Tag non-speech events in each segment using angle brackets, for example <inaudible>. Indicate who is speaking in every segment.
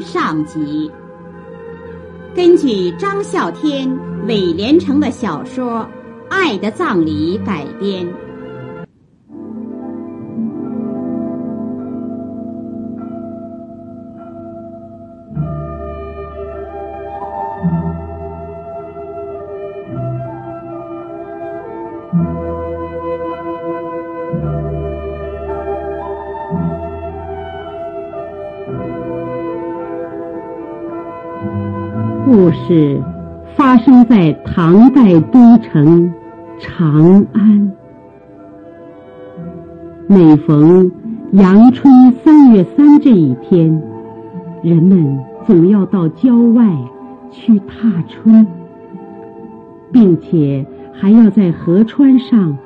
Speaker 1: 《》上集，根据张啸天、韦连成的小说《爱的葬礼》改编。
Speaker 2: 事发生在唐代都城长安。每逢阳春三月三这一天，人们总要到郊外去踏春，并且还要在河川上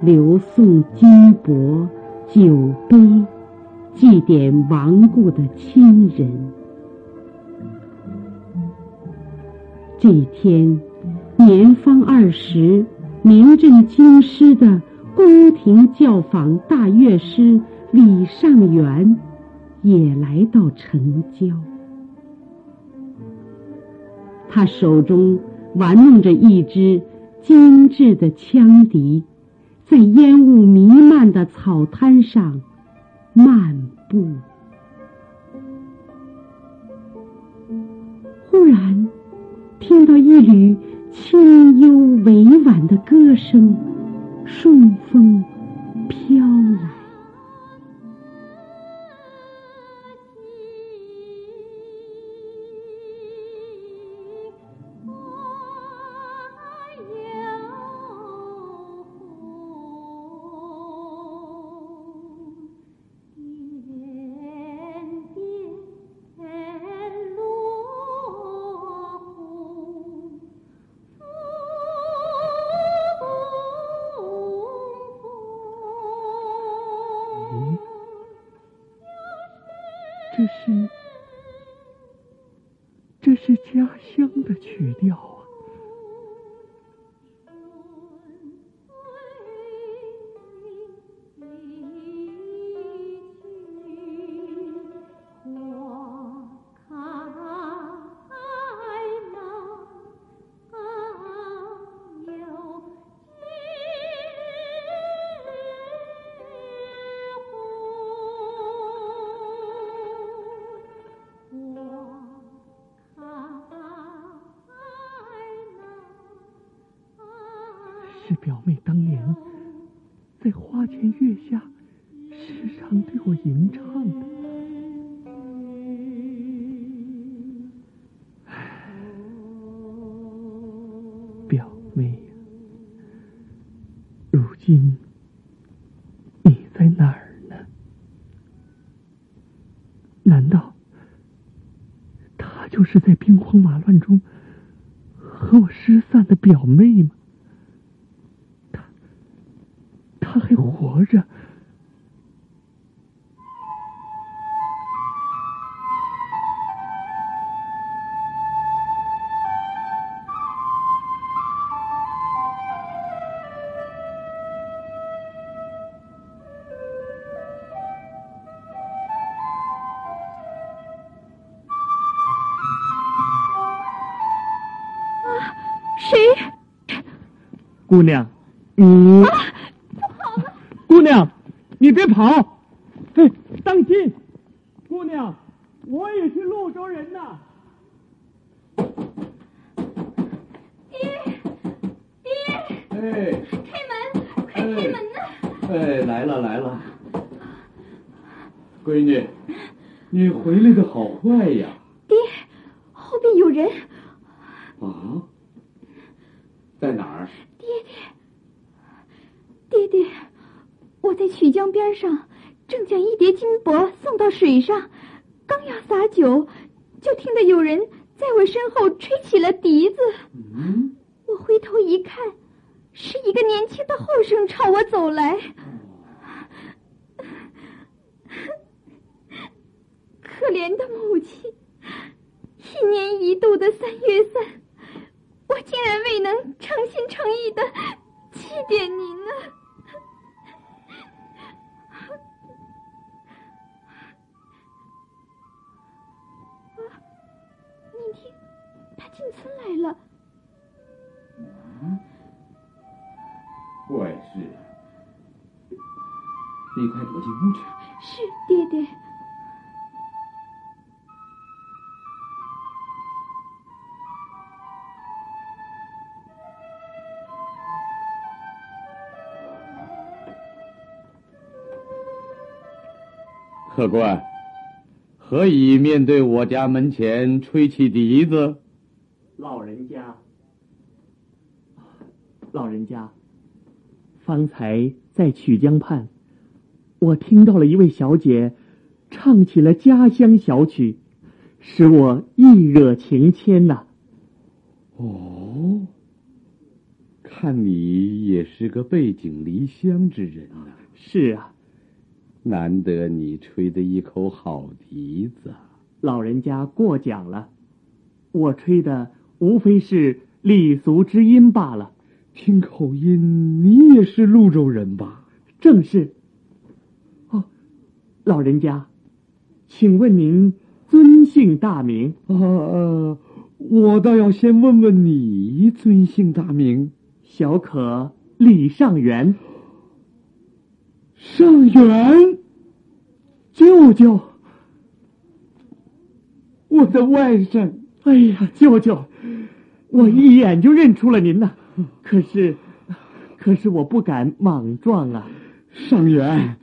Speaker 2: 留送金箔、酒杯，祭奠亡故的亲人。这一天，年方二十、名震京师的宫廷教坊大乐师李尚元也来到城郊。他手中玩弄着一支精致的羌笛，在烟雾弥漫的草滩上漫步。到一缕清幽委婉的歌声，顺风飘
Speaker 3: 没有，如今你在哪儿呢？难道她就是在兵荒马乱中和我失散的表妹吗？姑娘，你。姑娘，你别跑！哎，当心！姑娘，我也是潞州人呐。
Speaker 4: 爹，爹！
Speaker 5: 哎，
Speaker 4: 开门，快开门呐！
Speaker 5: 哎，来了来了，闺女，你回来的好快呀！
Speaker 4: 爹，后边有人。
Speaker 5: 啊？在哪儿？
Speaker 4: 爹爹，爹爹。我在曲江边上，正将一叠金帛送到水上，刚要洒酒，就听得有人在我身后吹起了笛子。我回头一看，是一个年轻的后生朝我走来。可怜的母亲，一年一度的三月三，我竟然未能诚心诚意的祭奠您呢。
Speaker 5: 客官，何以面对我家门前吹起笛子？
Speaker 3: 老人家，老人家，方才在曲江畔，我听到了一位小姐唱起了家乡小曲，使我意惹情牵呐、
Speaker 5: 哦，看你也是个背井离乡之人呐、
Speaker 3: 是啊，
Speaker 5: 难得你吹的一口好笛子。
Speaker 3: 老人家过奖了，我吹的无非是礼俗之音罢了。
Speaker 5: 听口音，你也是潞州人吧？
Speaker 3: 正是。哦，老人家，请问您尊姓大名？
Speaker 5: 啊、呃，我倒要先问问你尊姓大名？
Speaker 3: 小可李尚元。
Speaker 5: 尚元，
Speaker 3: 舅舅，
Speaker 5: 我的外甥。
Speaker 3: 哎呀，舅舅，我一眼就认出了您呐。可是，可是我不敢莽撞啊。
Speaker 5: 上元，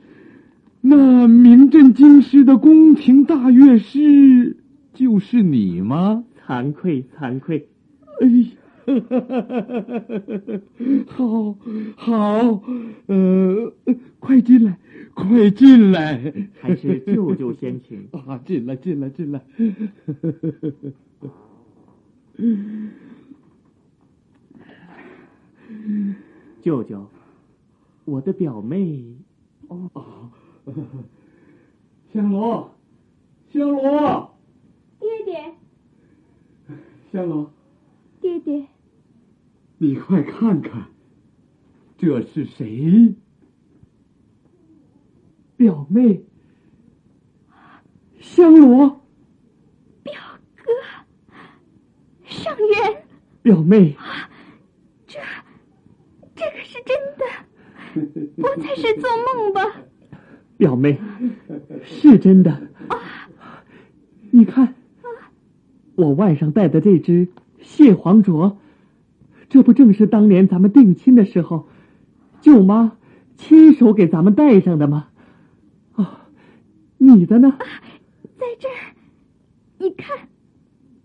Speaker 5: 那名震京师的宫廷大乐师就是你吗？
Speaker 3: 惭愧，惭愧。
Speaker 5: 哎呀，<laughs> 好，好，呃，快进来，快进来。
Speaker 3: 还是舅舅先请。
Speaker 5: 啊，进来，进来，进来。
Speaker 3: 舅舅，我的表妹。
Speaker 5: 哦，香罗，香罗，
Speaker 4: 爹爹，
Speaker 5: 香罗，
Speaker 4: 爹爹，
Speaker 5: 你快看看，这是谁？
Speaker 3: 表妹。香罗，
Speaker 4: 表哥，上元，
Speaker 3: 表妹，
Speaker 4: 这，这可是真的，不再是做梦吧？
Speaker 3: 表妹，是真的。你看，我腕上戴的这只蟹黄镯，这不正是当年咱们定亲的时候，舅妈亲手给咱们戴上的吗？哦，你的呢？
Speaker 4: 在这儿，你看，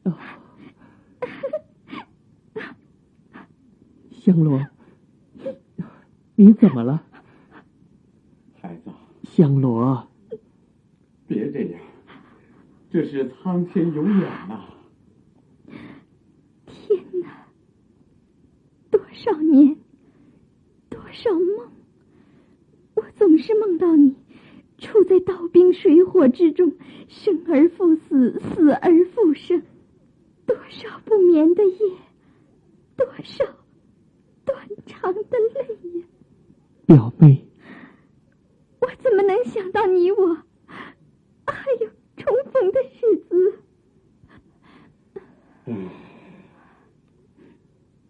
Speaker 3: 哦，<laughs> 香罗，你怎么了？
Speaker 5: 孩子，
Speaker 3: 香罗，
Speaker 5: 别这样，这是苍天有眼呐、
Speaker 4: 天哪！多少年，多少梦，我总是梦到你，处在刀兵水火之中，生而复死，死而复生。多少不眠的夜，多少断肠的泪呀！
Speaker 3: 表妹，
Speaker 4: 我怎么能想到你我还有重逢的日子？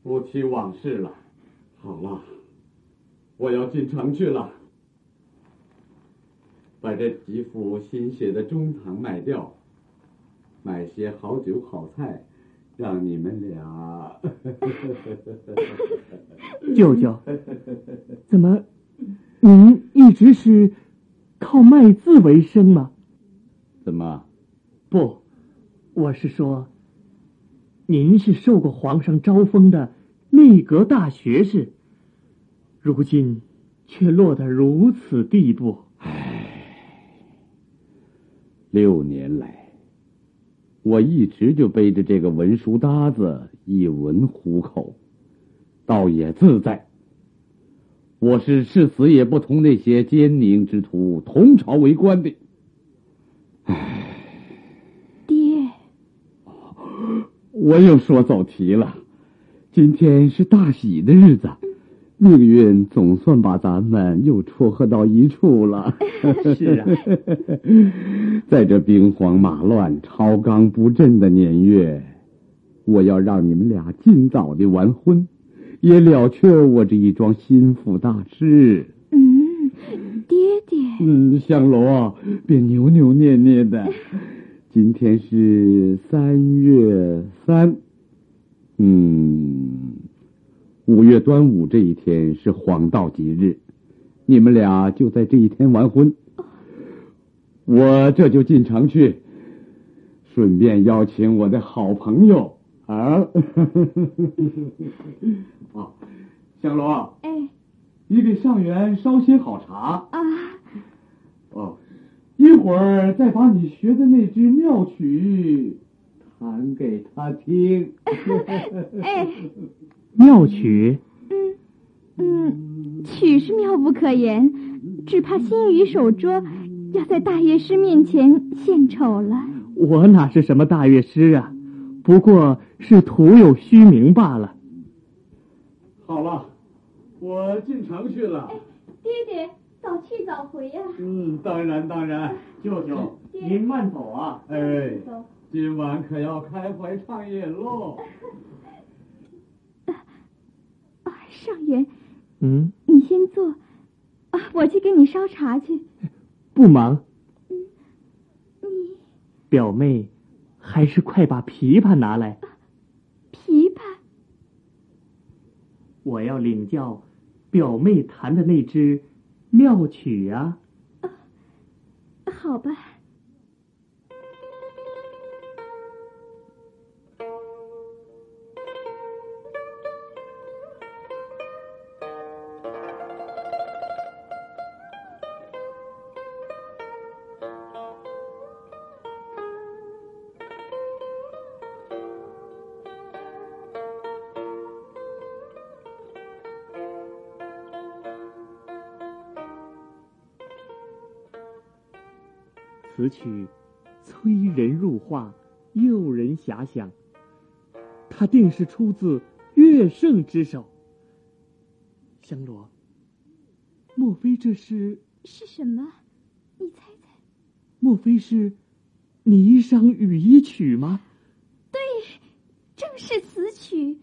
Speaker 5: 不提往事了。好了，我要进城去了，把这几幅新写的中堂卖掉，买些好酒好菜，让你们俩。<laughs>
Speaker 3: 舅舅，怎么您一直是靠卖字为生吗？
Speaker 5: 怎么？
Speaker 3: 不，我是说，您是受过皇上招封的内阁大学士，如今却落得如此地步。
Speaker 5: 六年来，我一直就背着这个文书搭子一文糊口，倒也自在。我是誓死也不同那些奸佞之徒同朝为官的。
Speaker 4: 唉爹，
Speaker 5: 我又说走题了。今天是大喜的日子，命运总算把咱们又撮合到一处了。<laughs>
Speaker 3: 是啊，<laughs>
Speaker 5: 在这兵荒马乱、朝纲不振的年月，我要让你们俩尽早的完婚，也了却我这一桩心腹大事。
Speaker 4: 嗯，爹爹，
Speaker 5: 嗯，香罗，别扭扭捏捏的。今天是三月三，嗯，五月端午这一天是黄道吉日，你们俩就在这一天完婚。我这就进城去，顺便邀请我的好朋友啊。啊，<laughs> 香罗，
Speaker 4: 哎，
Speaker 5: 你给上元烧些好茶
Speaker 4: 啊，
Speaker 5: 哦。一会儿再把你学的那支妙曲弹给他听。<laughs>
Speaker 4: 哎，
Speaker 3: 妙曲，
Speaker 4: 嗯嗯，曲是妙不可言，只怕心语手拙，要在大乐师面前献丑了。
Speaker 3: 我哪是什么大乐师啊，不过是徒有虚名罢了。
Speaker 5: 好了，我进城去了。
Speaker 4: 爹爹。早去早回呀！
Speaker 5: 嗯，当然当然，舅舅
Speaker 3: 您慢走啊！
Speaker 5: 哎，今晚可要开怀畅饮喽。
Speaker 4: 啊，上元，
Speaker 3: 嗯，
Speaker 4: 你先坐，啊，我去给你烧茶去。
Speaker 3: 不忙。
Speaker 4: 嗯，你
Speaker 3: 表妹，还是快把琵琶拿来。
Speaker 4: 琵琶，
Speaker 3: 我要领教表妹弹的那支。妙曲呀，
Speaker 4: 好吧。
Speaker 3: 曲催人入画，诱人遐想。它定是出自乐圣之手。香罗，莫非这是
Speaker 4: 是什么？你猜猜。
Speaker 3: 莫非是《霓裳羽衣曲》吗？
Speaker 4: 对，正是此曲。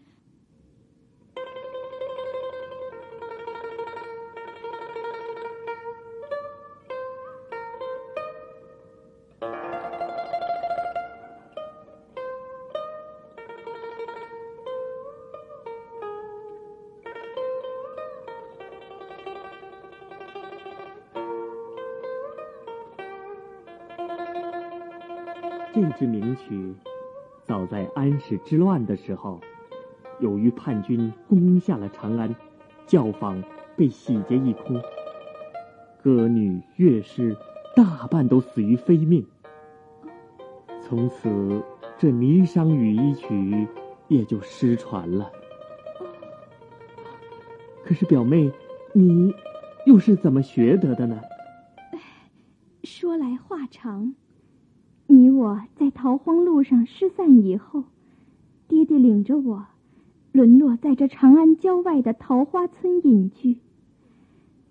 Speaker 3: 之乱的时候，由于叛军攻下了长安，教坊被洗劫一空，歌女乐师大半都死于非命。从此，这《霓裳羽衣曲》也就失传了。可是表妹，你又是怎么学得的呢？
Speaker 4: 说来话长。你我在逃荒路上失散以后，爹爹领着我，沦落在这长安郊外的桃花村隐居。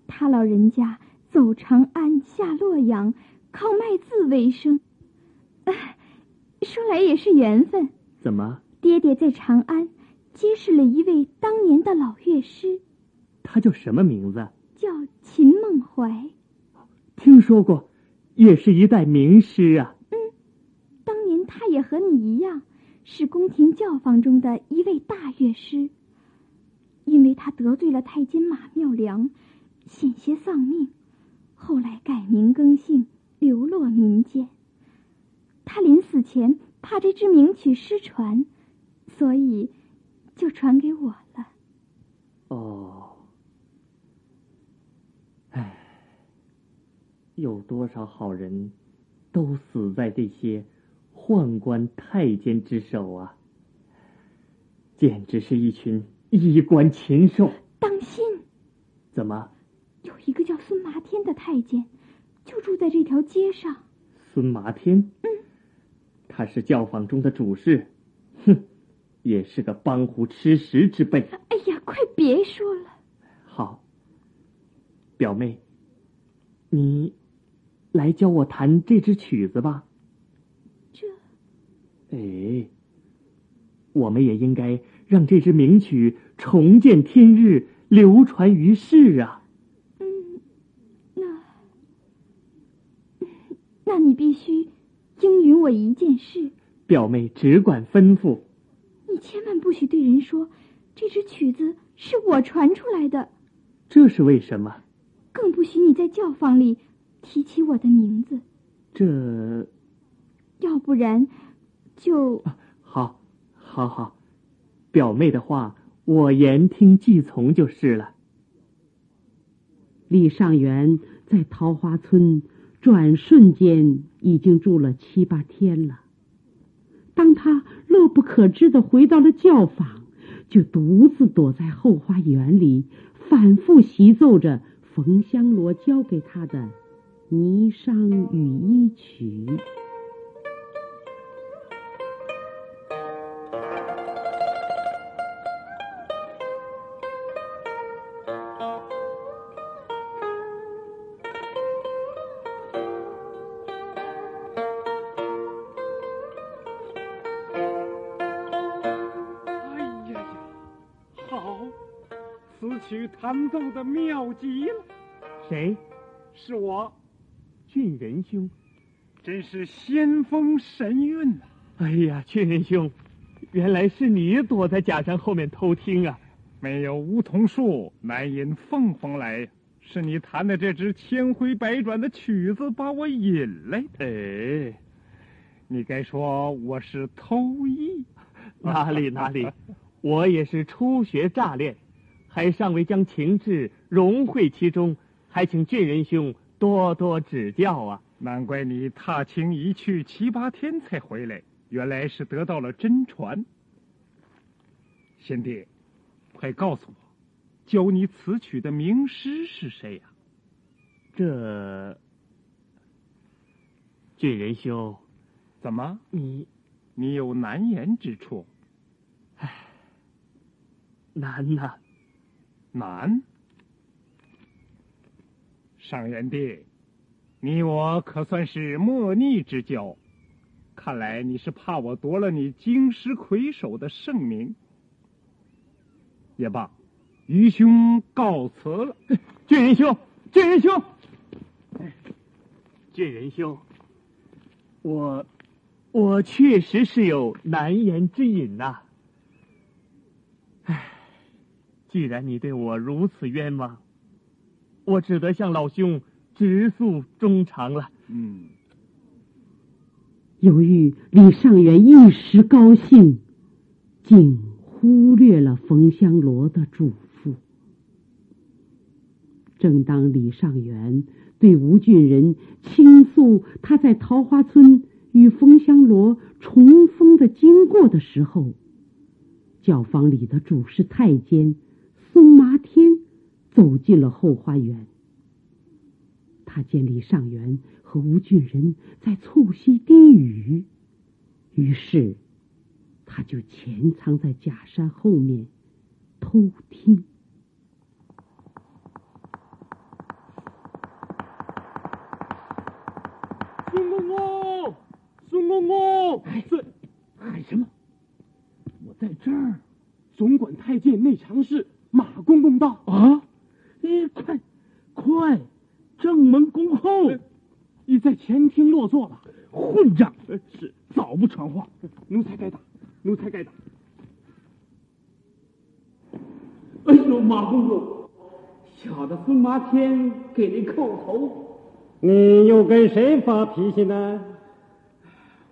Speaker 4: 他老人家走长安下洛阳，靠卖字为生。说来也是缘分。
Speaker 3: 怎么？
Speaker 4: 爹爹在长安结识了一位当年的老乐师。
Speaker 3: 他叫什么名字？
Speaker 4: 叫秦梦怀。
Speaker 3: 听说过，也是一代名师啊。
Speaker 4: 嗯，当年他也和你一样，是宫廷教坊中的一位大乐师。因为他得罪了太监马妙良，险些丧命，后来改名更姓，流落民间。他临死前怕这支名曲失传，所以就传给我了。
Speaker 3: 哦，唉，有多少好人，都死在这些。宦官太监之手啊，简直是一群衣冠禽兽！
Speaker 4: 当心！
Speaker 3: 怎么？
Speaker 4: 有一个叫孙麻天的太监，就住在这条街上。
Speaker 3: 孙麻天？
Speaker 4: 嗯，
Speaker 3: 他是教坊中的主事，哼，也是个帮虎吃食之辈。
Speaker 4: 哎呀，快别说了。
Speaker 3: 好，表妹，你来教我弹这支曲子吧。哎，我们也应该让这支名曲重见天日，流传于世啊！
Speaker 4: 嗯，那那你必须应允我一件事。
Speaker 3: 表妹只管吩咐。
Speaker 4: 你千万不许对人说，这支曲子是我传出来的。
Speaker 3: 这是为什么？
Speaker 4: 更不许你在教坊里提起我的名字。
Speaker 3: 这，
Speaker 4: 要不然，就
Speaker 3: 好，好，好，表妹的话我言听计从就是了。
Speaker 2: 李尚元在桃花村转瞬间已经住了七八天了。当他乐不可支的回到了教坊，就独自躲在后花园里，反复习奏着冯香罗教给他的《霓裳羽衣曲》。
Speaker 6: 奏的妙极了，
Speaker 3: 谁？
Speaker 6: 是我，
Speaker 3: 俊仁兄，
Speaker 6: 真是仙风神韵呐！
Speaker 3: 哎呀，俊仁兄，原来是你躲在假山后面偷听啊！
Speaker 6: 没有梧桐树，难引凤凰来。是你弹的这支千回百转的曲子把我引来的。哎，你该说我是偷艺，
Speaker 3: 哪里哪里，我也是初学乍练。还尚未将情志融汇其中，还请俊仁兄多多指教啊！
Speaker 6: 难怪你踏青一去七八天才回来，原来是得到了真传。贤弟，快告诉我，教你此曲的名师是谁呀？
Speaker 3: 这俊仁兄，
Speaker 6: 怎么
Speaker 3: 你
Speaker 6: 你有难言之处？
Speaker 3: 唉，难呐。
Speaker 6: 难，上元帝，你我可算是莫逆之交。看来你是怕我夺了你京师魁首的盛名。也罢，愚兄告辞了。<laughs>
Speaker 3: 俊仁兄，俊仁兄，俊仁兄，我我确实是有难言之隐呐。唉。既然你对我如此冤枉，我只得向老兄直诉衷肠了。
Speaker 6: 嗯。
Speaker 2: 由于李尚元一时高兴，竟忽略了冯香罗的嘱咐。正当李尚元对吴俊仁倾诉他在桃花村与冯香罗重逢的经过的时候，教坊里的主事太监。松麻天走进了后花园，他见李尚元和吴俊仁在促膝低语，于是他就潜藏在假山后面偷听。
Speaker 3: 孙公公，孙公公，
Speaker 7: 哎，喊什么？我在这儿，总管太监内常侍。马公公道：“
Speaker 3: 啊，
Speaker 7: 你快快，正门恭候。你在前厅落座了。混账！是早不传话，奴才该打，奴才该打。哎呦，马公公，小的孙麻天给您叩头。
Speaker 8: 你又跟谁发脾气呢？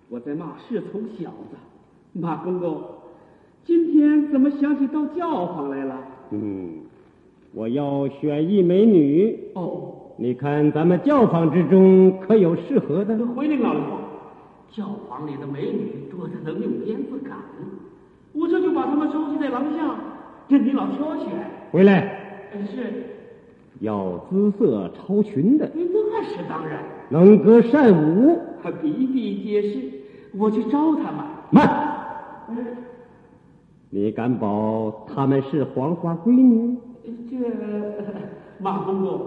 Speaker 7: 我在骂侍从小子。马公公，今天怎么想起到教坊来了？
Speaker 8: 嗯，我要选一美女。
Speaker 7: 哦，
Speaker 8: 你看咱们教坊之中可有适合的？
Speaker 7: 回您老人话，教坊里的美女多的能用鞭子赶，我这就把她们收集在廊下，任你老挑选。
Speaker 8: 回来。
Speaker 7: 是。
Speaker 8: 要姿色超群的。
Speaker 7: 那是当然。
Speaker 8: 能歌善舞。
Speaker 7: 比比皆是。我去招他们。
Speaker 8: 慢。你敢保他们是黄花闺女？
Speaker 7: 这马公公，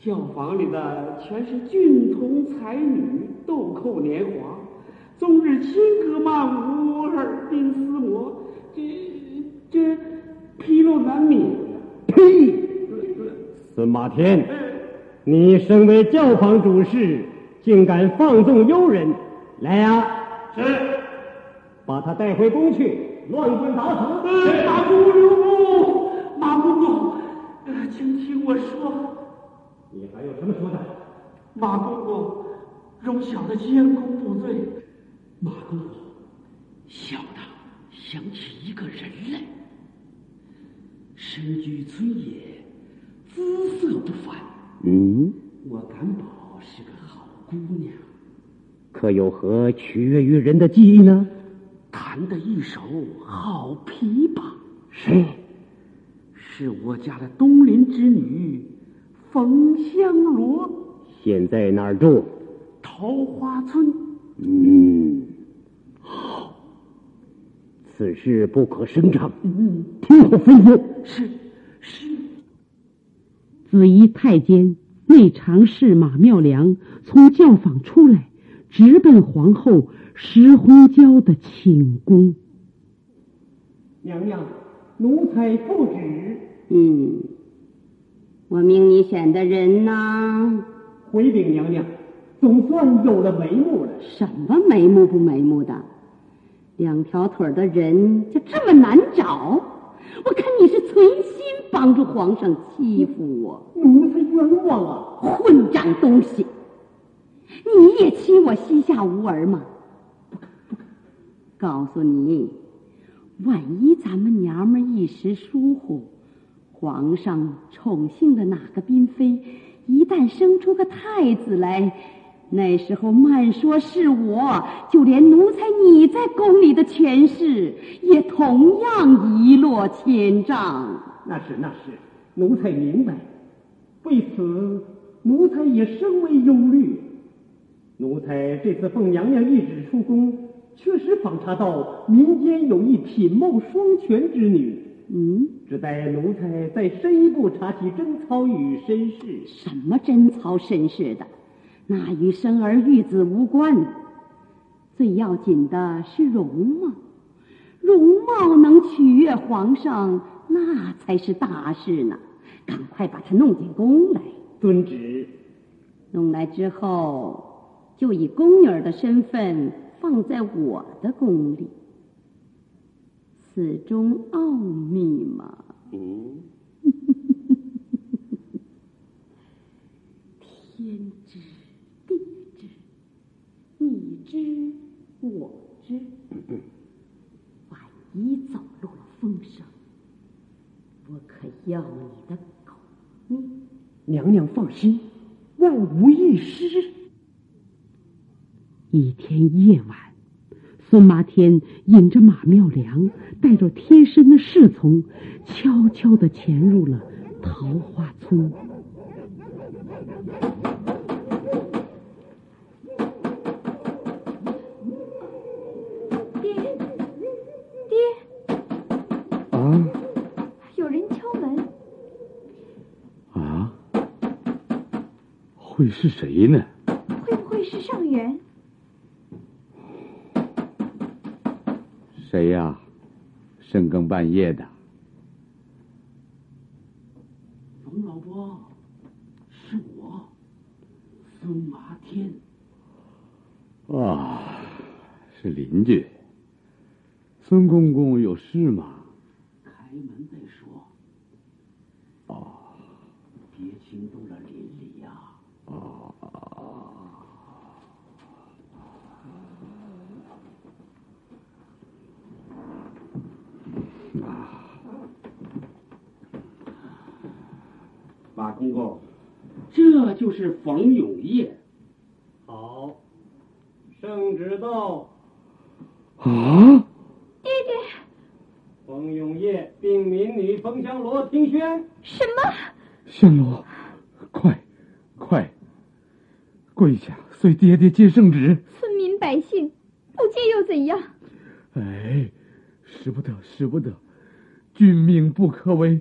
Speaker 7: 教坊里的全是俊童才女，豆蔻年华，终日轻歌曼舞，耳鬓厮磨，这这纰漏难免。
Speaker 8: 呸！孙马天，你身为教坊主事，竟敢放纵幽人！来呀！
Speaker 7: 是，
Speaker 8: 把他带回宫去，乱棍打死！
Speaker 7: 马公留步，马公公，请听我说。
Speaker 8: 你还有什么说的？
Speaker 7: 马公公，容小的监工不罪。马公公，小的想起一个人来，身居村野，姿色不凡。
Speaker 8: 嗯，
Speaker 7: 我敢保是个好姑娘。
Speaker 8: 可有何取悦于人的技艺呢？
Speaker 7: 弹的一手好琵琶。
Speaker 8: 谁？
Speaker 7: 是我家的东邻之女冯香罗。
Speaker 8: 现在哪儿住？
Speaker 7: 桃花村。
Speaker 8: 嗯，好，此事不可声张。
Speaker 7: 嗯，
Speaker 8: 听我吩咐。
Speaker 7: 是是。
Speaker 2: 紫衣太监内常侍马妙良从教坊出来，直奔皇后石红娇的寝宫。
Speaker 8: 娘娘，奴才不止。
Speaker 1: 嗯，我命你选的人呢？
Speaker 8: 回禀娘娘，总算有了眉目了。
Speaker 1: 什么眉目不眉目的？两条腿的人就这么难找？我看你是存心帮助皇上欺负我。
Speaker 8: 奴才冤枉啊！
Speaker 1: 混账东西！你也欺我膝下无儿吗？告诉你，万一咱们娘们一时疏忽，皇上宠幸的哪个嫔妃，一旦生出个太子来，那时候慢说是我，就连奴才你在宫里的权势，也同样一落千丈。
Speaker 8: 那是那是，奴才明白。为此，奴才也深为忧虑。奴才这次奉娘娘懿旨出宫，确实访查到民间有一品貌双全之女。
Speaker 1: 嗯，
Speaker 8: 只待奴才再深一步查其贞操与身世。
Speaker 1: 什么贞操身世的？那与生儿育子无关。最要紧的是容貌，容貌能取悦皇上，那才是大事呢。赶快把她弄进宫来。
Speaker 8: 遵旨。
Speaker 1: 弄来之后，就以宫女儿的身份放在我的宫里。此中奥秘嘛。
Speaker 8: 嗯。
Speaker 1: 天知地知，你知我知。万一走漏了风声，我可要你的狗命！
Speaker 8: 娘娘放心，万无一失。
Speaker 2: 一天夜晚，孙麻天引着马妙良，带着贴身的侍从，悄悄地潜入了桃花村。
Speaker 4: 爹，爹，
Speaker 5: 啊
Speaker 4: 有人敲门。
Speaker 5: 啊，会是谁呢？
Speaker 4: 会不会是上元？
Speaker 5: 谁呀？深更半夜的。
Speaker 7: 冯老伯，是我，孙麻天。
Speaker 5: 啊，是邻居。孙公公有事吗？
Speaker 7: 开门再说。
Speaker 5: 哦，
Speaker 7: 别惊动了邻里呀、
Speaker 5: 哦，
Speaker 7: 马公公，这就是冯永业。
Speaker 8: 好，圣旨到。
Speaker 5: 啊！
Speaker 4: 爹爹，
Speaker 8: 冯永业并民女冯香罗听宣。
Speaker 4: 什么？
Speaker 5: 香罗，快，快，跪下，爹接圣旨。
Speaker 4: 村民百姓不接又怎样？
Speaker 5: 哎，使不得，使不得，君命不可违，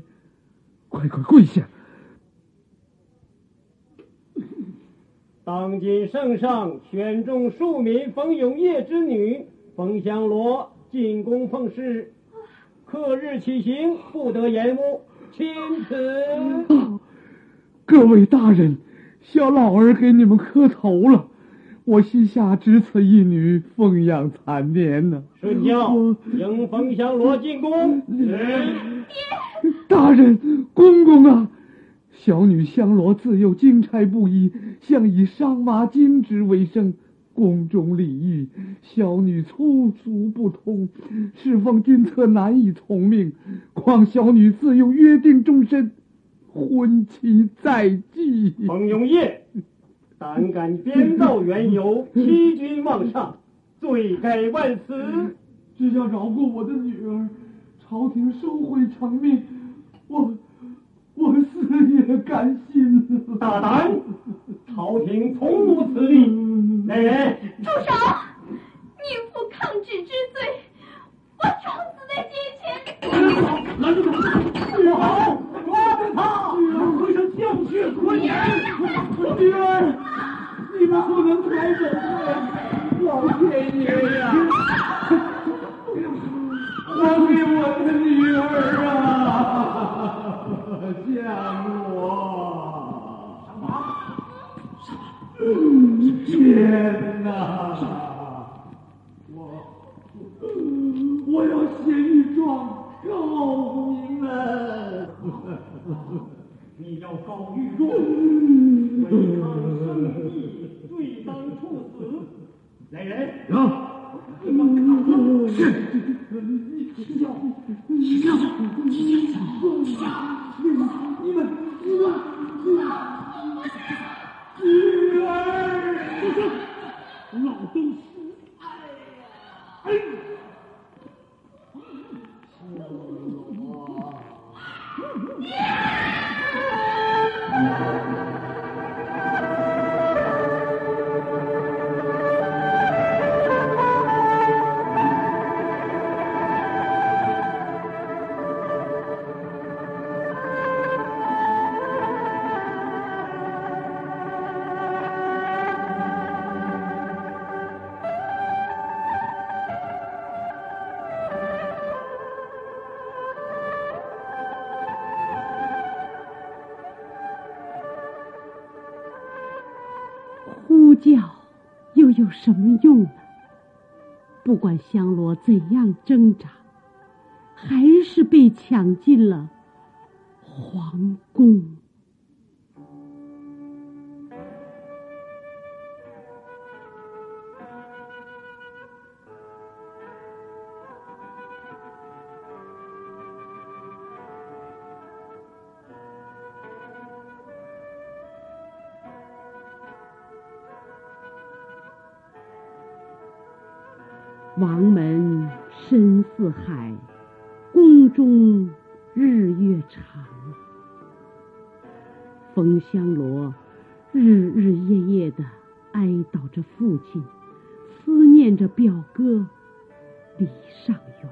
Speaker 5: 快快跪下！
Speaker 8: 当今圣上选中庶民冯永业之女冯香罗进宫奉侍，刻日起行，不得延误。钦此。
Speaker 5: 各位大人，小老儿给你们磕头了，
Speaker 9: 我膝下只此一女，奉养残年呢。
Speaker 8: 顺教，迎冯香罗进宫。
Speaker 9: 大人，公公啊！小女香罗自幼经差不衣，向以商麻金织为生。宫中礼仪，小女粗俗不通，侍奉君侧难以从命。况小女自幼约定终身，婚期在即。
Speaker 8: 冯永业，胆敢编造缘由，欺君妄上，罪该万死。
Speaker 9: 只要饶过我的女儿，朝廷收回成命，我我死也甘心。
Speaker 8: 大胆！朝廷从无此理。来人！
Speaker 4: 住手！宁负抗旨之罪，我撞死在街前。
Speaker 8: 拦住他！不好，抓住他！会上教血可言。
Speaker 9: 你们不能抬走我！老天爷呀！还给我的女儿啊！见我！什么？什么？天哪！我我要写一状告你们！
Speaker 8: 你要告御状违抗圣意，罪当处死。来人！
Speaker 9: 啊！
Speaker 8: 是。
Speaker 9: 起轿！起轿！起轿！起轿！
Speaker 2: 用了？不管香罗怎样挣扎，还是被抢进了皇宫。李尚元。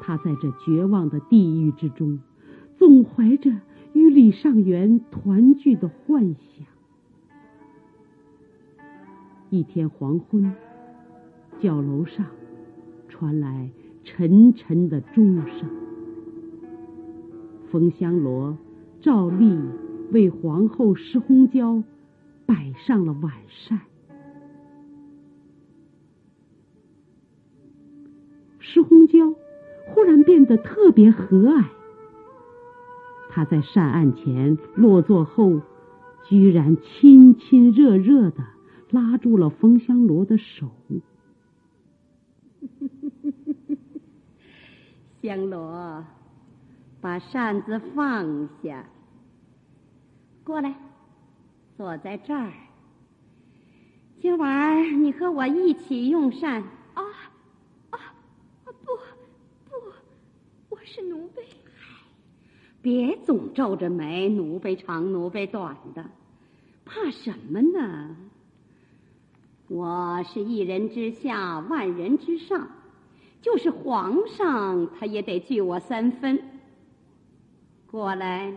Speaker 2: 他在这绝望的地狱之中，总怀着。与李尚元团聚的幻想。一天黄昏，角楼上传来沉沉的钟声。冯香罗照例为皇后施红娇摆上了晚膳。施红娇忽然变得特别和蔼。她在善案前落座后，居然亲亲热热的拉住了冯香罗的手。<laughs>
Speaker 1: 香罗，把扇子放下，过来，坐在这儿。今晚你和我一起用膳。
Speaker 4: 啊啊啊！不不，我是奴婢。
Speaker 1: 别总皱着眉，奴婢长，奴婢短的，怕什么呢？我是一人之下，万人之上，就是皇上，他也得惧我三分。过来，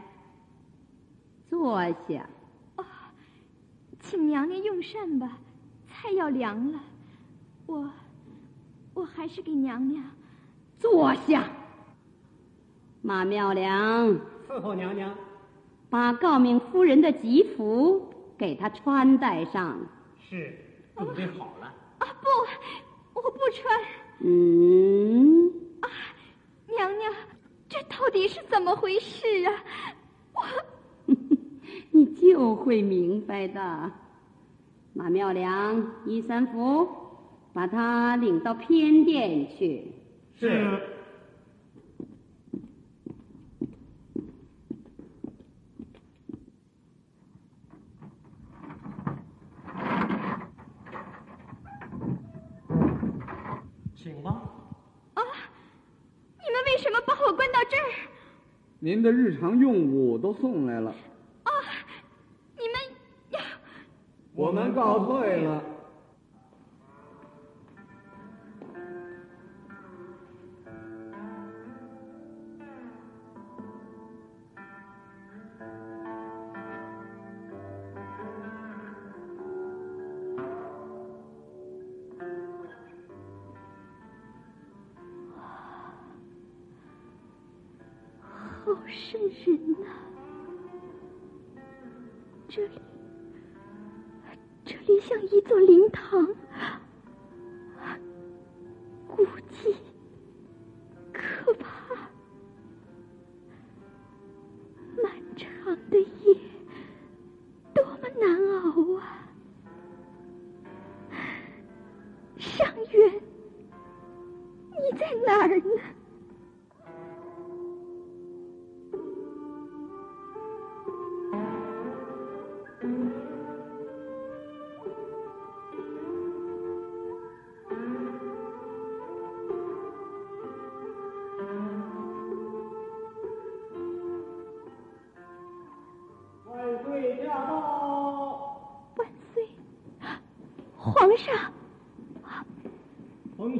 Speaker 1: 坐下。
Speaker 4: 哦，请娘娘用膳吧，菜要凉了。我，我还是给娘娘
Speaker 1: 坐下。马妙良，
Speaker 8: 伺候娘娘。
Speaker 1: 把诰命夫人的吉服给她穿戴上。
Speaker 8: 是，准备好了。
Speaker 4: 啊，不，我不穿。
Speaker 1: 嗯。
Speaker 4: 啊，娘娘，这到底是怎么回事啊？
Speaker 1: 我，你就会明白的。马妙良、一三福，把他领到偏殿去。
Speaker 8: 是。请吧。
Speaker 4: 啊，你们为什么把我关到这儿？
Speaker 10: 您的日常用物都送来了。
Speaker 4: 啊，你们呀，
Speaker 10: 我们告退了。
Speaker 4: 好生人呐！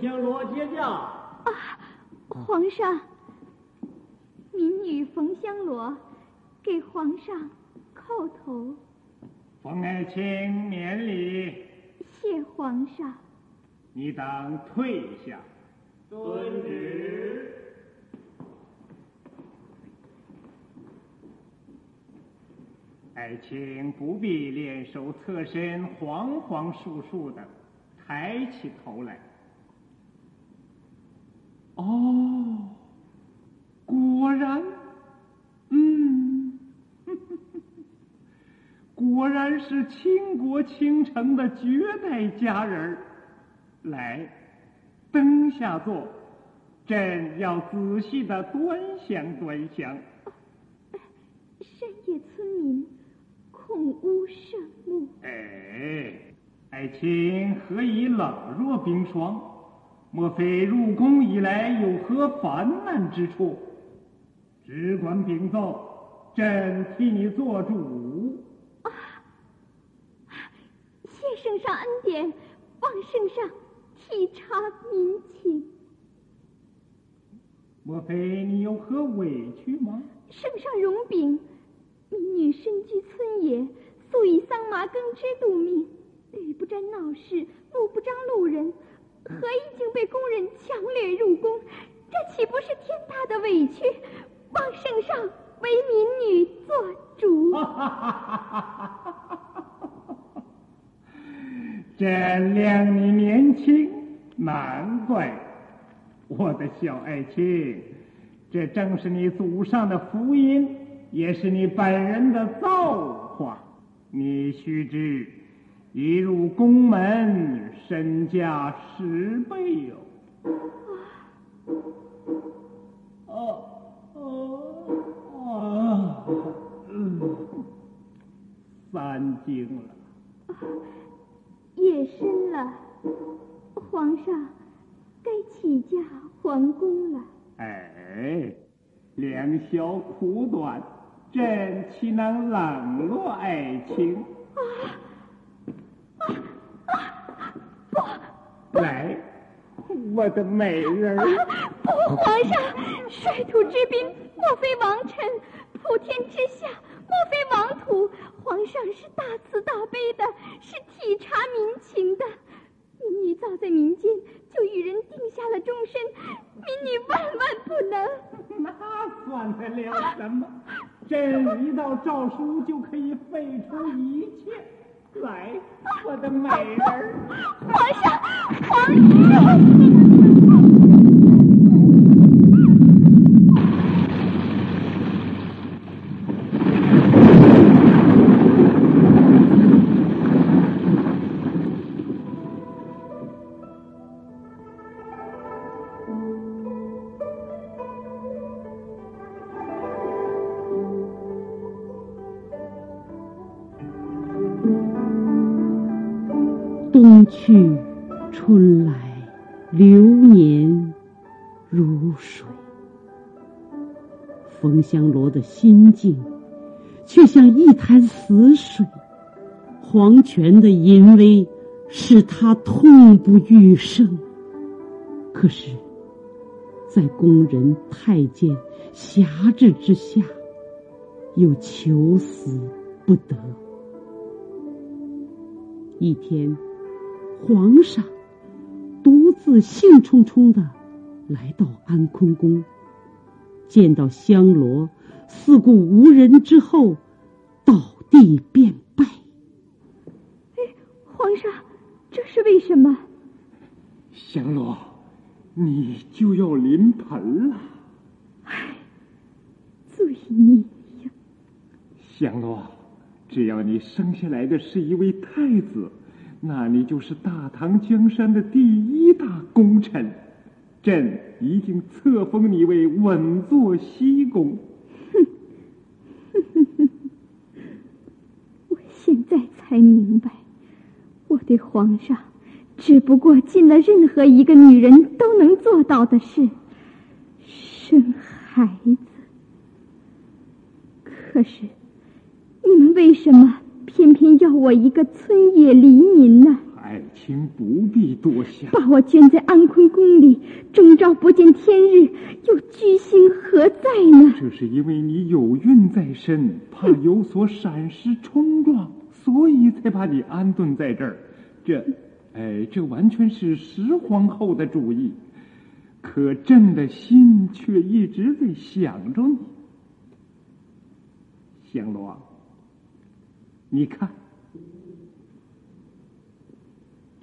Speaker 8: 冯香罗接驾。
Speaker 4: 啊，皇上，民女冯香罗给皇上叩头。
Speaker 6: 冯爱卿免礼。
Speaker 4: 谢皇上。
Speaker 6: 你等退下。
Speaker 7: 遵旨。
Speaker 6: 爱卿不必练手侧身、惶惶束束的，抬起头来。哦，果然，嗯，果然是倾国倾城的绝代佳人来，灯下坐，朕要仔细的端详端详。
Speaker 4: 山野村民。恐无圣目。
Speaker 6: 哎，爱卿何以冷若冰霜？莫非入宫以来有何烦难之处？只管禀奏，朕替你做主。
Speaker 4: 啊！谢圣上恩典，望圣上体察民情。
Speaker 6: 莫非你有何委屈吗？
Speaker 4: 圣上容禀。民女身居村野，素以桑麻耕织度命，屡不沾闹事，目不张路人，何已经被宫人强掠入宫？这岂不是天大的委屈？望圣上为民女做主。<laughs>
Speaker 6: 朕谅你年轻，难怪我的小爱卿，这正是你祖上的福音。也是你本人的造化，你须知，一入宫门，身价十倍哟。哦哦哦，三更了，
Speaker 4: 夜深了，皇上该起驾还宫了。
Speaker 6: 哎，两小苦短。朕岂能冷落爱情？
Speaker 4: 啊啊啊！
Speaker 6: 不，来，我的美人儿！
Speaker 4: 不，皇上，率土之滨，莫非王臣；普天之下，莫非王土。皇上是大慈大悲的，是体察民情的。民女早在民间就与人定下了终身，民女万万不能。
Speaker 6: 那算得了什么？朕一道诏书就可以废除一切。来，我的美人儿，
Speaker 4: 皇上，皇上。
Speaker 2: 香罗的心境，却像一潭死水。皇权的淫威，使他痛不欲生。可是，在宫人太监辖制之下，又求死不得。一天。皇上独自兴冲冲的来到安坤宫，见到香罗四顾无人之后，倒地便拜。
Speaker 4: 哎，皇上，这是为什么？
Speaker 6: 香罗，你就要临盆了。
Speaker 4: 唉，罪孽呀！
Speaker 6: 香罗，只要你生下来的是一位太子。那你就是大唐江山的第一大功臣，朕已经册封你为稳坐西宫。
Speaker 4: 哼哼哼，我现在才明白，我对皇上只不过尽了任何一个女人都能做到的事——生孩子。可是，你们为什么？偏偏要我一个村野黎民呢？
Speaker 6: 爱卿不必多想，
Speaker 4: 把我圈在安坤宫里，终朝不见天日，又居心何在呢？
Speaker 6: 这是因为你有孕在身，怕有所闪失冲撞，所以才把你安顿在这儿。这，哎，这完全是石皇后的主意。可朕的心却一直在想着你，香罗。你看，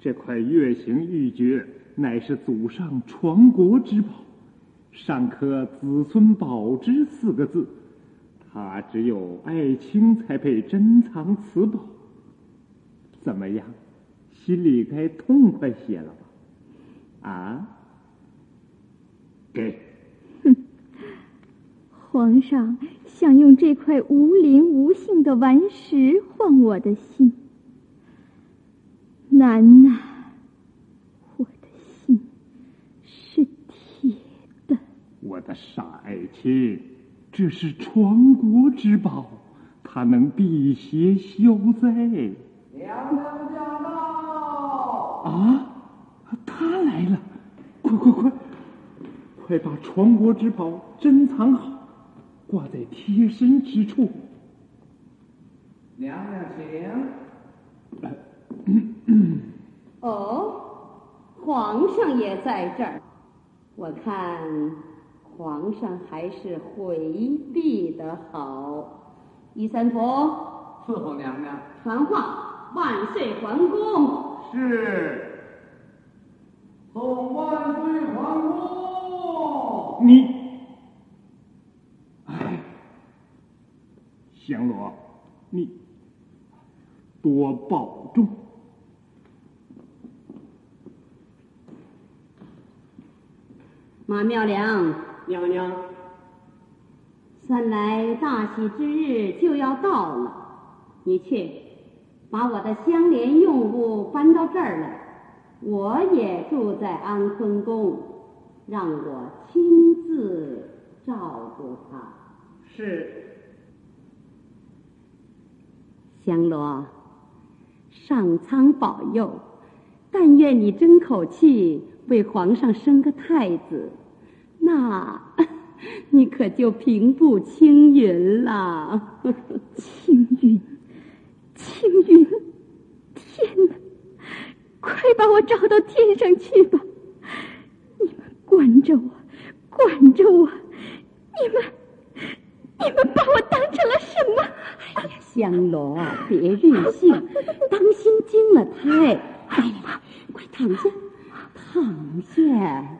Speaker 6: 这块月形玉珏乃是祖上传国之宝，上刻“子孙宝之”四个字，他只有爱卿才配珍藏此宝。怎么样，心里该痛快些了吧？啊？给。
Speaker 4: 哼，<laughs> 皇上。想用这块无灵无性的顽石换我的心，难呐！我的心是铁的。
Speaker 6: 我的傻爱卿，这是传国之宝，它能辟邪消灾。
Speaker 11: 娘娘驾到！
Speaker 6: 啊，他来了！快快快，快把传国之宝珍藏好。挂在贴身之处。
Speaker 11: 娘娘
Speaker 1: 请。哦，皇上也在这儿。我看皇上还是回避的好。一三福，
Speaker 11: 伺候娘娘。
Speaker 1: 传话：万岁皇宫。
Speaker 6: 是。
Speaker 11: 送万岁皇宫。
Speaker 6: 你。香罗，你多保重。
Speaker 1: 马妙良，
Speaker 8: 娘娘，
Speaker 1: 算来大喜之日就要到了，你去把我的香莲用物搬到这儿来。我也住在安坤宫，让我亲自照顾他。
Speaker 8: 是。
Speaker 1: 香罗，上苍保佑！但愿你争口气，为皇上生个太子，那 <laughs> 你可就平步青云了。
Speaker 4: 青云，青云！天哪，快把我找到天上去吧！你们管着我，管着我！你们，你们把我当成了什么？
Speaker 2: 哎呀，香罗，别任性，当心惊了胎。来来来，快躺下，躺下。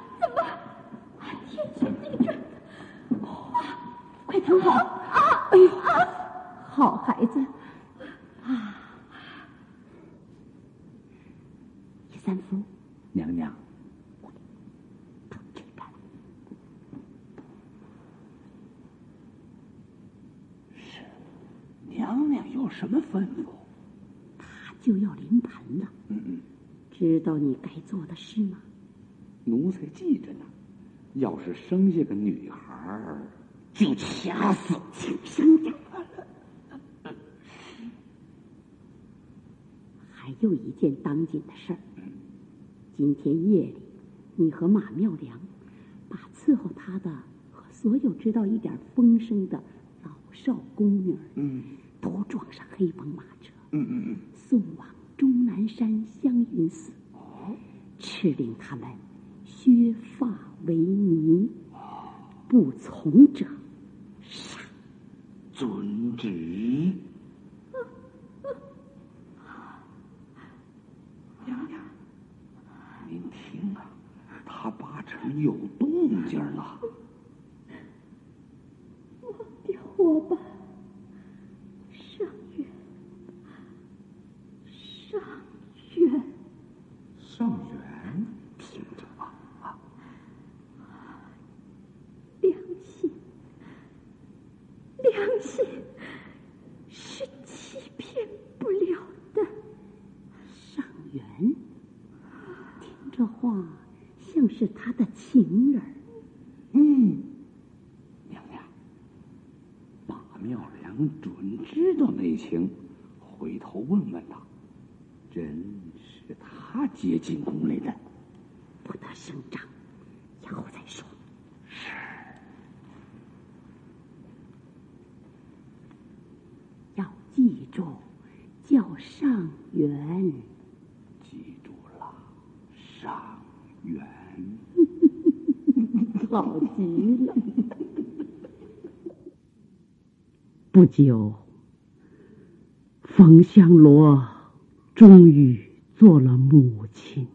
Speaker 2: 知道你该做的事吗？
Speaker 12: 奴才记着呢。要是生下个女孩儿，就掐死，
Speaker 2: 亲生的。还有一件当紧的事儿。今天夜里，你和马妙良把伺候他的和所有知道一点风声的老少宫女，
Speaker 12: 嗯，
Speaker 2: 都装上黑帮马车，
Speaker 12: 嗯嗯嗯，
Speaker 2: 送往终南山香云寺。
Speaker 12: 哦，
Speaker 2: 敕令他们削发为尼，不从者杀。
Speaker 12: 遵旨。娘娘，您听啊，他八成有动静了。
Speaker 4: 我的伙伴，上元，上元，
Speaker 12: 上元，听着吧啊！
Speaker 4: 良心，良心是欺骗不了的。
Speaker 2: 上元，听这话像是他的情人。
Speaker 12: 嗯，娘娘，马妙良准知道内情，回头问问他，真是他接进宫来的。
Speaker 2: 不得声张，以后再说。
Speaker 12: 是。
Speaker 2: 要记叫上元。
Speaker 12: 记住了，上元。<laughs>
Speaker 2: 好极了。
Speaker 6: 不久，冯香罗终于做了母亲。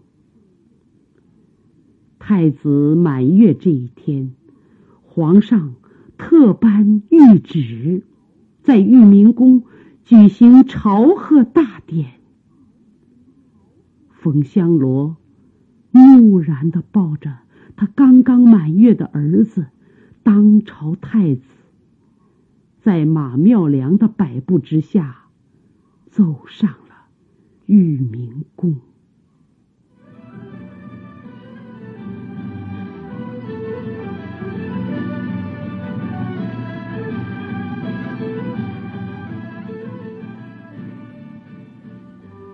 Speaker 6: 太子满月这一天，皇上特颁谕旨，在玉明宫举行朝贺大典。冯香罗木然的抱着他刚刚满月的儿子，当朝太子，在马妙良的摆布之下，走上了玉明宫。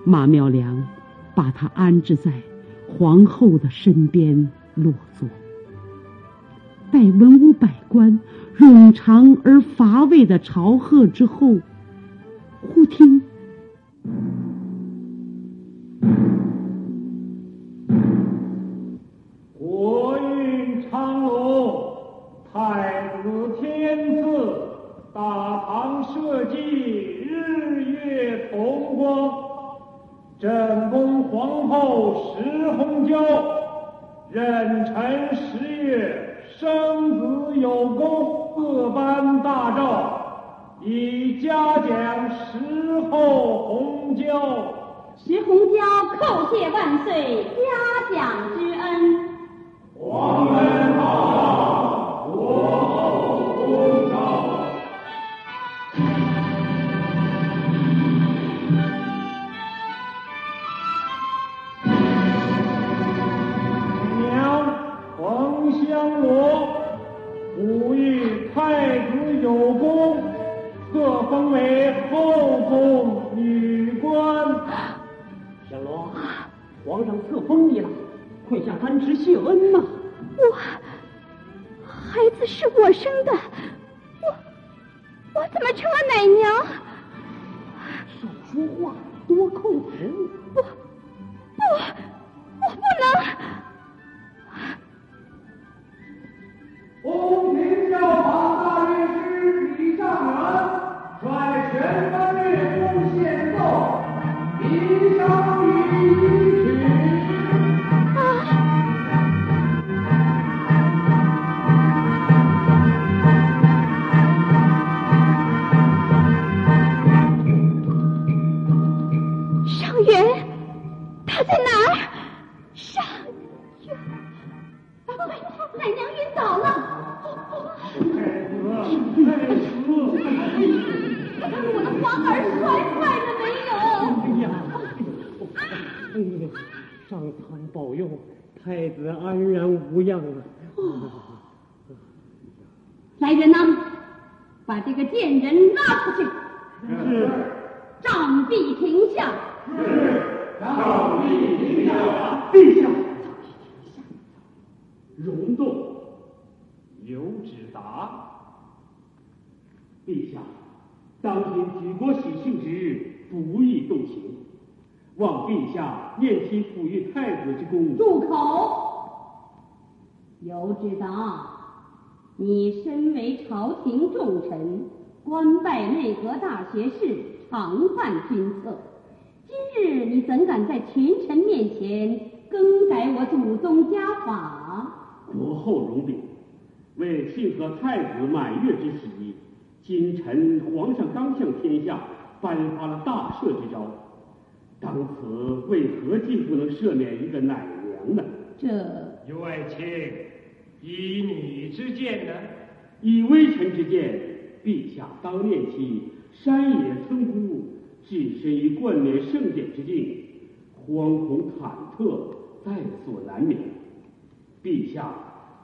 Speaker 6: 马妙良把他安置在皇后的身边落座，待文武百官冗长而乏味的朝贺之后，忽听
Speaker 12: 人呢，把这个贱人拉出去。
Speaker 8: 是。
Speaker 12: 杖毙停下。
Speaker 13: 是。杖毙停下。
Speaker 7: 陛下。容动，
Speaker 6: 刘志达。
Speaker 7: 陛下，当今举国喜庆之日，不宜动刑，望陛下念其抚育太子之功。
Speaker 12: 住口！有旨答。你身为朝廷重臣，官拜内阁大学士，常犯君策。今日你怎敢在群臣面前更改我祖宗家法？
Speaker 7: 国后容禀，为庆贺太子满月之喜，今臣皇上刚向天下颁发了大赦之诏，当此为何竟不能赦免一个奶娘呢？
Speaker 12: 这
Speaker 6: 尤爱卿。以你之见呢？
Speaker 7: 以微臣之见，陛下当念其山野村姑，置身于冠冕盛典之境，惶恐忐忑，在所难免。陛下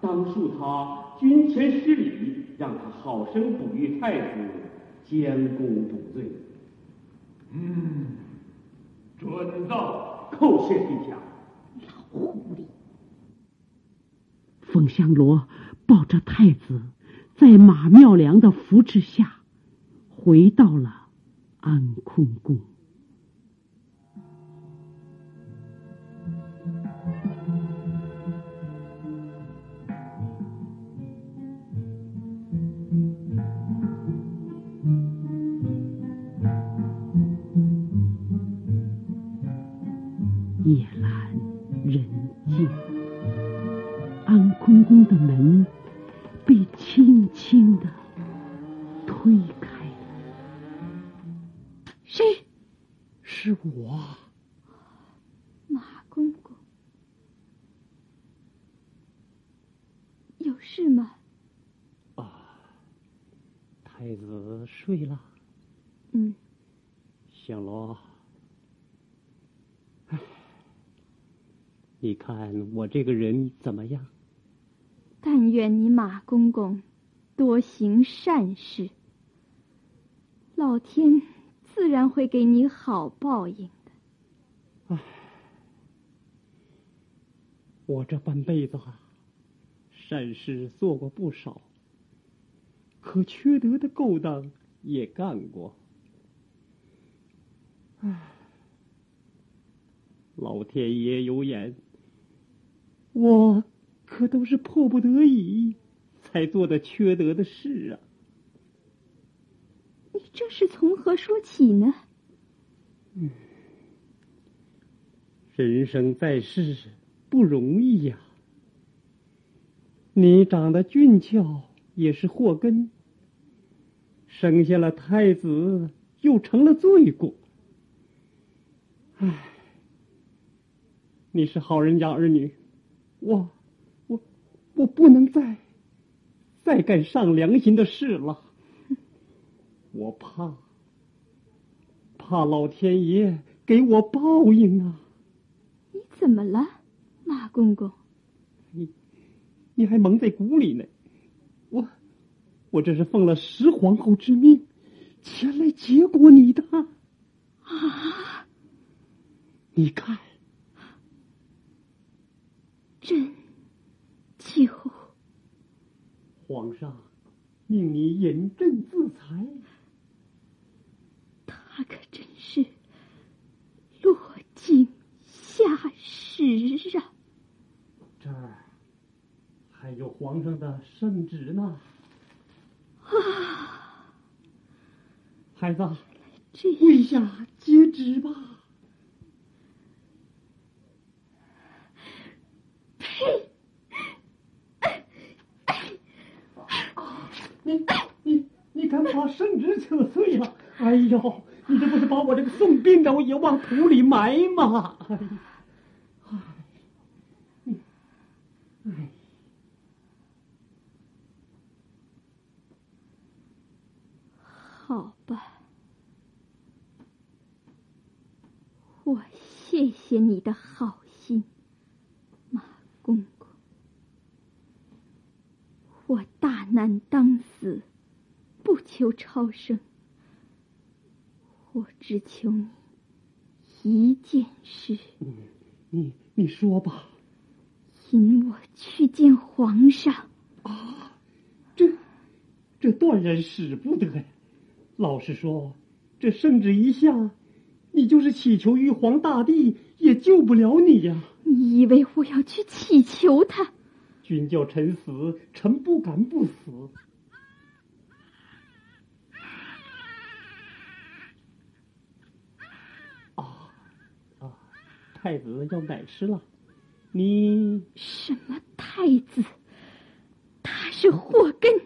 Speaker 7: 当恕他军前失礼，让他好生哺育太子，将功补罪。
Speaker 6: 嗯，准奏。
Speaker 7: 叩谢陛下。
Speaker 12: 老狐狸。
Speaker 2: 凤香罗抱着太子，在马妙良的扶持下，回到了安坤宫。夜阑人静。安坤宫的门被轻轻的推开了。
Speaker 4: 谁？
Speaker 3: 是我，
Speaker 4: 马公公。有事吗？
Speaker 8: 啊，太子睡了。
Speaker 4: 嗯。
Speaker 8: 小罗，哎，你看我这个人怎么样？
Speaker 4: 但愿你马公公多行善事，老天自然会给你好报应的。
Speaker 8: 唉，我这半辈子啊，善事做过不少，可缺德的勾当也干过。唉，老天爷有眼，我。可都是迫不得已才做的缺德的事啊！
Speaker 4: 你这是从何说起呢？
Speaker 8: 嗯，人生在世不容易呀。你长得俊俏也是祸根，生下了太子又成了罪过。唉，你是好人家儿女，我。我不能再再干上良心的事了，我怕怕老天爷给我报应啊！
Speaker 4: 你怎么了，马公公？
Speaker 8: 你你还蒙在鼓里呢！我我这是奉了十皇后之命前来结果你的
Speaker 4: 啊！
Speaker 8: 你看，
Speaker 4: 朕。气候，
Speaker 8: 皇上命你引朕自裁。
Speaker 4: 他可真是落井下石啊！
Speaker 8: 这儿还有皇上的圣旨呢。
Speaker 4: 啊，
Speaker 8: 孩子，跪下接旨吧。你你你敢把圣旨扯碎了？哎呦，你这不是把我这个送殡的我也往土里埋吗？哎，
Speaker 4: 好吧，我谢谢你的好心，马公公。我大难当死，不求超生，我只求你一件事。
Speaker 8: 你你说吧。
Speaker 4: 引我去见皇上。
Speaker 8: 啊，这这断然使不得呀！老实说，这圣旨一下，你就是祈求玉皇大帝也救不了你呀。
Speaker 4: 你以为我要去祈求他？
Speaker 8: 君叫臣死，臣不敢不死。啊啊！太子要奶吃了，你
Speaker 4: 什么太子？他是祸根，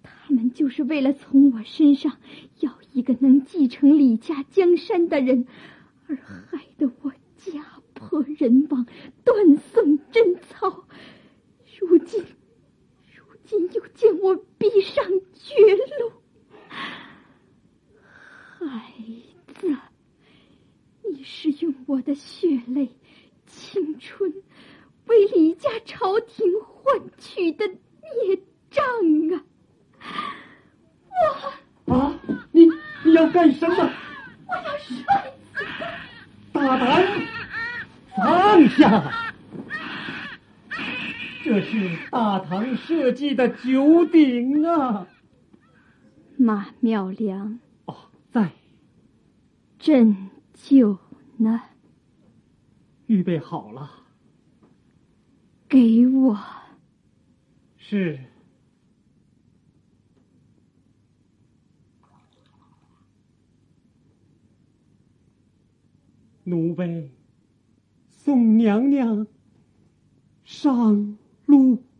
Speaker 4: 他们就是为了从我身上要一个能继承李家江山的人，而害得我家破人亡，断送贞操。如今，如今又见我逼上绝路，孩子，你是用我的血泪、青春为李家朝廷换取的孽障啊！
Speaker 8: 我啊，你你要干什么？
Speaker 4: 我要摔死他
Speaker 8: 大胆，放下！这是大唐设计的九鼎啊！
Speaker 4: 马妙良
Speaker 8: 哦，在。
Speaker 4: 朕酒呢？
Speaker 8: 预备好了。
Speaker 4: 给我。
Speaker 8: 是。奴婢送娘娘上。路。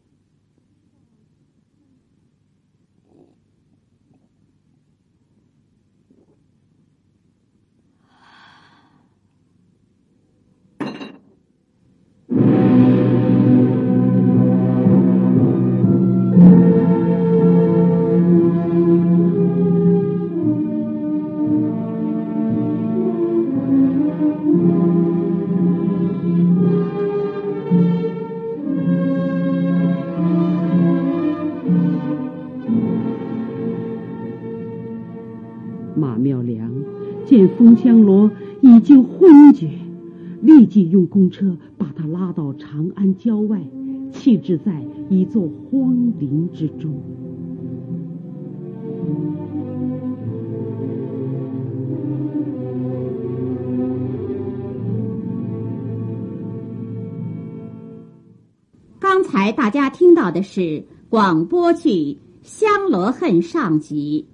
Speaker 2: 封香罗已经昏厥，立即用公车把他拉到长安郊外，弃置在一座荒林之中。
Speaker 1: 刚才大家听到的是广播剧《香罗恨》上集。